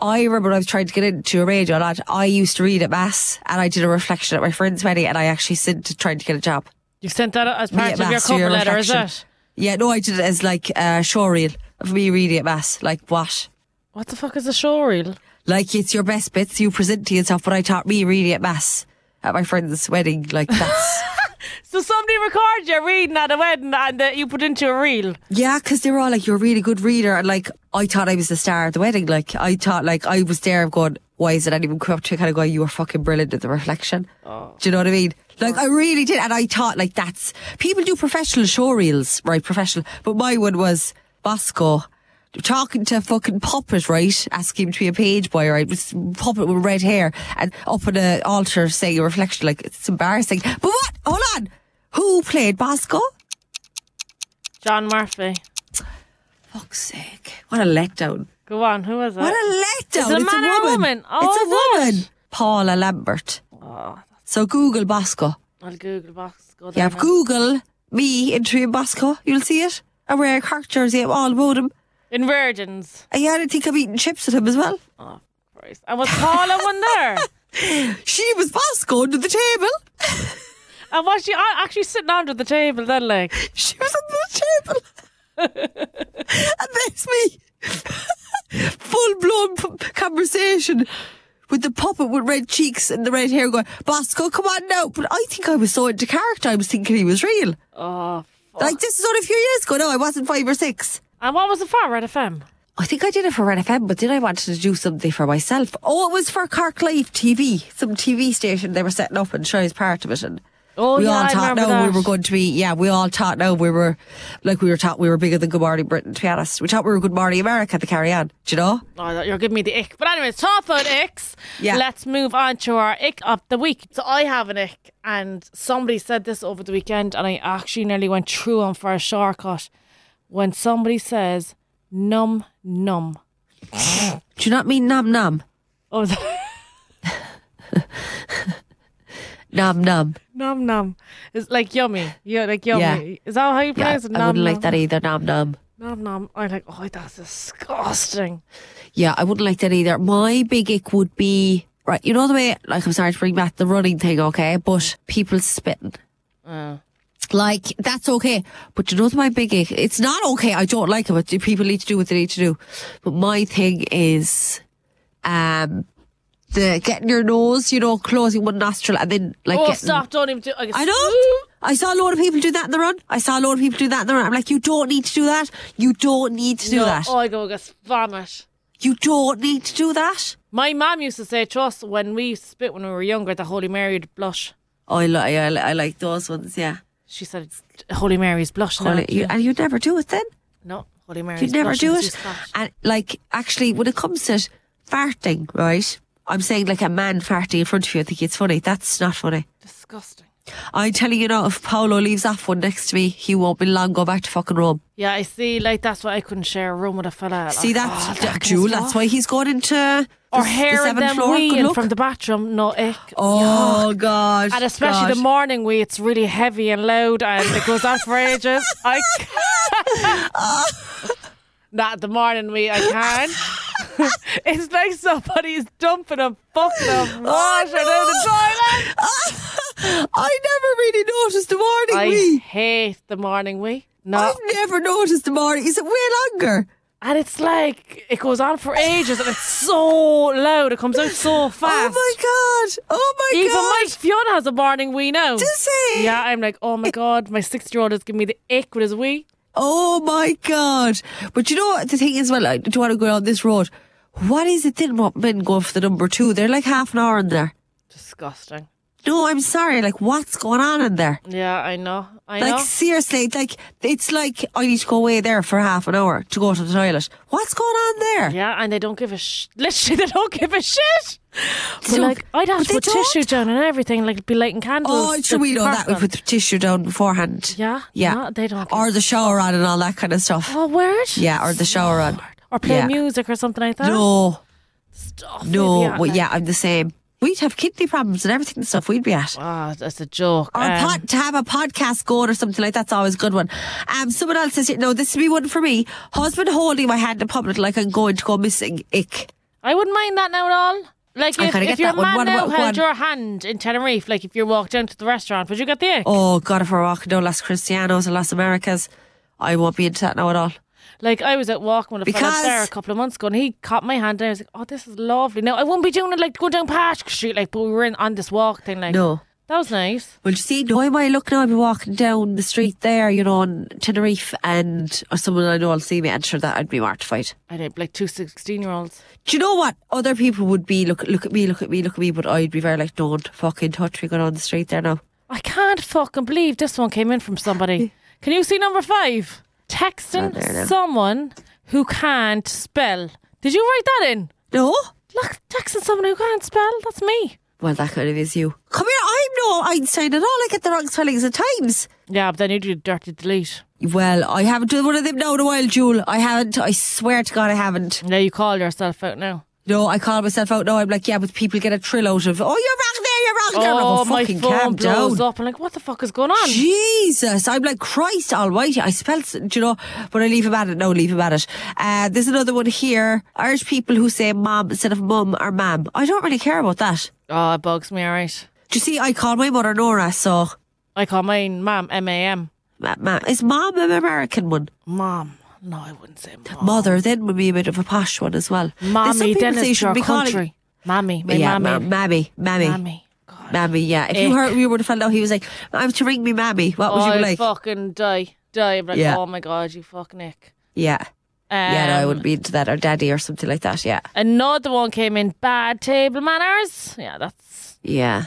I remember when I was trying to get into a radio. I used to read at mass, and I did a reflection at my friend's wedding, and I actually sent to trying to get a job. You sent that as part of your cover letter, is reflection. it? Yeah, no, I did it as like uh, a showreel of me reading at mass. Like what? What the fuck is a showreel? Like it's your best bits you present to yourself, But I taught me reading at mass at my friend's wedding. Like that's. So somebody recorded you reading at a wedding and uh, you put into a reel. Yeah, because they were all like, you're a really good reader. And like, I thought I was the star of the wedding. Like, I thought, like, I was there going, why is it anyone come up to kind of going, you were fucking brilliant at the reflection? Do you know what I mean? Like, I really did. And I thought, like, that's, people do professional show reels, right? Professional. But my one was Bosco. Talking to fucking puppet, right? Asking him to be a page boy, right? This puppet with red hair and up on an altar saying a reflection. Like, it's embarrassing. But what? Hold on. Who played Bosco? John Murphy. Fuck's sake. What a letdown. Go on, who was it? What a letdown. Is it a it's man or a woman. woman? Oh, it's a woman. Paula Lambert. Oh, So Google Bosco. I'll Google Bosco. Yeah. Google me interviewing Bosco. You'll see it. I wear a Cork jersey. I'm all about him. In Virgins. And yeah, I think I'm eating chips with him as well. Oh, Christ. And was Paula one there? She was Bosco under the table. And was she actually sitting under the table then, like? She was under the table. and there's me. Full blown p- conversation with the puppet with red cheeks and the red hair going, Bosco, come on now. But I think I was so into character, I was thinking he was real. Oh. Like, this is only a few years ago. No, I wasn't five or six. And what was it for, Red FM? I think I did it for Red FM, but then I wanted to do something for myself. Oh, it was for Cork Live TV, some TV station they were setting up and was part of it. And Oh, we yeah, all I thought now we were going to be, yeah, we all thought now we were, like we were taught we were bigger than Good Morning Britain, to be honest. We thought we were Good Morning America to carry on, do you know? Oh, you're giving me the ick. But anyways, talk about icks. Yeah. Let's move on to our ick of the week. So I have an ick, and somebody said this over the weekend, and I actually nearly went through on for a shortcut. When somebody says num num. Do you not mean nom nom? Oh, Nom nom. num num. It's like yummy. Yeah, like yummy. Yeah. Is that how you Yeah, pronounce it? I wouldn't like that either, nom nom. Nom nom. I'm like, oh, that's disgusting. Yeah, I wouldn't like that either. My big ick would be, right, you know the way, like I'm sorry to bring back the running thing, okay, but people spitting. Oh. Like, that's okay. But you know my big ick? It's not okay. I don't like it, but people need to do what they need to do. But my thing is, um, the getting your nose, you know, closing one nostril and then like oh, getting, stop! Don't even do. I, I know. I saw a lot of people do that in the run. I saw a lot of people do that in the run. I'm like, you don't need to do that. You don't need to do no, that. Oh, I go get vomit. You don't need to do that. My mum used to say to us when we spit when we were younger, the Holy Mary would blush. Oh, I, li- I, li- I like those ones, yeah. She said Holy Mary's blush. Holy- you, and you'd never do it then. no, Holy Mary's You'd never blush do it. And like, actually, when it comes to farting, right? I'm saying like a man farting in front of you, I think it's funny. That's not funny. Disgusting. I'm telling you now, if Paolo leaves off one next to me, he won't be long go back to fucking Rome. Yeah, I see. Like that's why I couldn't share a room with a fella. See, that's oh, that, Jewel. That's why he's going into Or the hair and seventh them weeing from the bathroom. No ick. Oh God! And especially the morning wee, it's really heavy and loud and it goes on for ages. I Not the morning wee, I can't. it's like somebody's dumping a bucket oh, of Oh, water down the toilet. I never really noticed the morning I wee. hate the morning wee. No. I've never noticed the morning. Is it way longer? And it's like, it goes on for ages and it's so loud. It comes out so fast. Oh my god! Oh my god Even god! my Fionn has a morning wee now. Does he? Yeah, I'm like, oh my god, my six year old is giving me the ick with his wee. Oh my god! But you know what the thing is? Well, I do want to go on this road. What is it then? What men go for the number two? They're like half an hour in there. Disgusting. No, I'm sorry. Like, what's going on in there? Yeah, I know. I Like know. seriously, like it's like I need to go away there for half an hour to go to the toilet. What's going on there? Yeah, and they don't give a sh. Literally, they don't give a shit. But So- like, I'd have to put tissue don't? down and everything, like be lighting candles. Oh, sure we know that. We put the tissue down beforehand. Yeah? yeah. No, they don't Or the shower on and all that kind of stuff. Oh, word. Yeah, or the shower on. Or play Yeah. music or something like that. No, Stuff no. we'd be at, Well, yeah, I'm the same. We'd have kidney problems and everything and stuff. We'd be at. Ah, that's a joke. Or Um, pod, to have a podcast going or something like that's always a good one. Um, someone else says, no, this would be one for me. Husband holding my hand in public like I'm going to go missing. Ick. I wouldn't mind that now at all. Like if, if your one. man What now about held one- your hand in Tenerife, like if you walked down to the restaurant, would you get the ick? Oh, God, if we're walking down Las Cristianos and Las Americas, I won't be into that now at all. Like I was at walking with a fella there a couple of months ago, and he caught my hand, and I was like, "Oh, this is lovely." Now I wouldn't be doing it like going down Patrick Street, like, but we were in on this walk thing, like, No. that was nice. Well, you see, now I might look now, I'll be walking down the street there, you know, on Tenerife, and or someone I know will see me, and sure that I'd be mortified. I did like two 16 year olds. Do you know what? Other people would be, look, look at me, look at me, look at me, but I'd be very like, don't fucking touch me going on the street there now. I can't fucking believe this one came in from somebody. Can you see number five? Texting there someone who can't spell. Did you write that in? No? Look, texting someone who can't spell. That's me. Well, that kind of is you. Come here, I'm no Einstein at all. I get the wrong spellings at times. Yeah, but then you do dirty delete. Well, I haven't done one of them now in a while, Jewel. I haven't. I swear to God, I haven't. Now you call yourself out now. No, I call myself out now. I'm like, yeah, but people get a thrill out of, oh, you're wrong there, you're wrong there. Oh, Oh, my fucking phone blows down. up. I'm like, what the fuck is going on? Jesus, I'm like Christ Almighty. I spelled, do you know, but I leave him at it. No, leave him at it. Uh, there's another one here. Irish people who say mom instead of mum or mam. I don't really care about that. Oh, it bugs me, alright. Do you see? I call my mother Nora, so I call mine Mam, M A M. ma- ma- is mom an American one? Mom. No, I wouldn't say mom. Mother then would be a bit of a posh one as well. Mommy, then you it's your be calling- country. Mommy, my yeah, mommy. ma- mammy, mammy, Mammy. God. mammy. Yeah, if you heard, we would have found out he was like, "I'm to ring me, mammy." What would you be like? fucking die. Die. I'm like, Yeah. oh my god, you fucking ick. Yeah, yeah. No, I Um, would be into that or daddy or something like that. Yeah, Another one came in bad table manners. Yeah, that's yeah.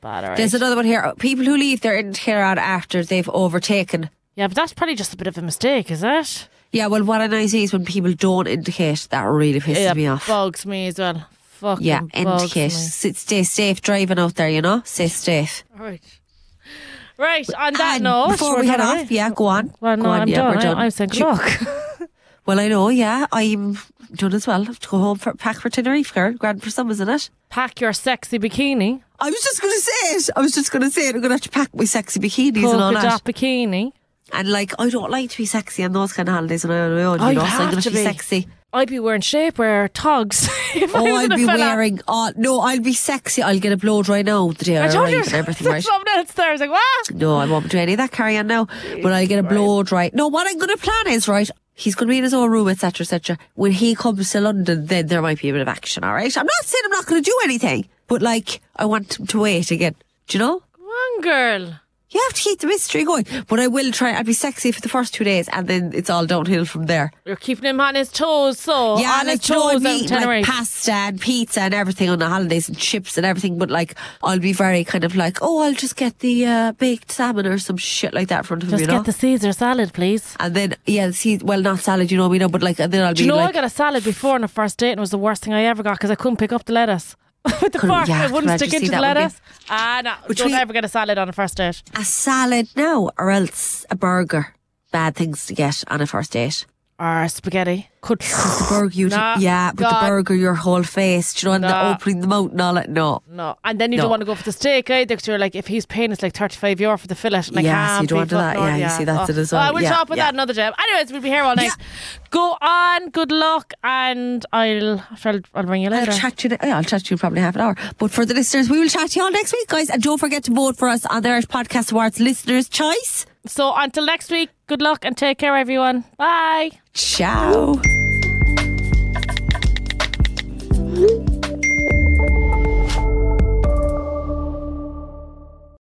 bad, alright. There's another one here. People who leave their indicator on after they've overtaken. yeah, but that's probably just a bit of a mistake, is it? Yeah, well, what I see is when people don't indicate, that really pisses yeah, me off. bugs me as well. Fucking yeah, indicate. stay safe driving out there, you know? Stay safe. Right. Right, on that And note, before we head off, eh? yeah, go on. Well, go no, on, I'm yeah, done. we're done. I'm saying clock. Well, I know, yeah, I'm done as well. I have to go home for pack for Tenerife, girl. Grand for some, isn't it? Pack your sexy bikini, I was just going to say it. I was just going to say it. I'm going to have to pack my sexy bikinis and all that. dot bikini. And like, I don't like to be sexy on those kind of holidays on my own, you know, so I'm have going to to be be. sexy. I'd be wearing shapewear togs. if I Oh, was I'll in a be fella. wearing. Oh no, I'll be sexy. I'll get a blow dry now the day I, I told arrive you and everything, there's right? something else there. I was like, what? No, I won't do any of that carry on now. But I'll get a blow dry. No, what I'm going to plan is right. He's going to be in his own room, etc., etc. When he comes to London, then there might be a bit of action. All right. I'm not saying I'm not going to do anything, but like I want him to wait again. Do you know? Come on, girl. You have to keep the mystery going. But I will try. I'll be sexy for the first two days, and then it's all downhill from there. You're keeping him on his toes, so Yeah, on his toes I'm eating like pasta and pizza and everything on the holidays and chips and everything. But like, I'll be very kind of like, oh, I'll just get the uh, baked salmon or some shit like that in front of him, Just you know. get the Caesar salad, please. and then yeah, see, well, not salad, you know, you know, but like, and then I'll Do be you know like, I got a salad before on a first date and it was the worst thing I ever got because I couldn't pick up the lettuce. With the fork, yeah, it wouldn't stick into the be- lettuce. Ah, no. Between- Don't ever get a salad on a first date. a salad no, or else a burger. Bad things to get on a first date. Or spaghetti. Could The burger, you Nah, yeah, but God. the burger, your whole face, do you know, and the opening the mouth and all that. No, No. And then you No. don't want to go for the steak either because you're like, if he's paying us like 35 euro for the fillet, and Yes, you don't want do that. fucking Yeah, you see, that's oh. it as well. I will Yeah, talk about yeah. that another day. Anyways, we'll be here all night. Go on, good luck, and I'll, I'll, I'll ring you later. I'll chat to you. Yeah, I'll chat to you probably half an hour. But for the listeners, we will chat to you all next week, guys. And don't forget to vote for us on the Irish Podcast Awards Listeners' Choice. So until next week, good luck and take care, everyone. Bye. Ciao.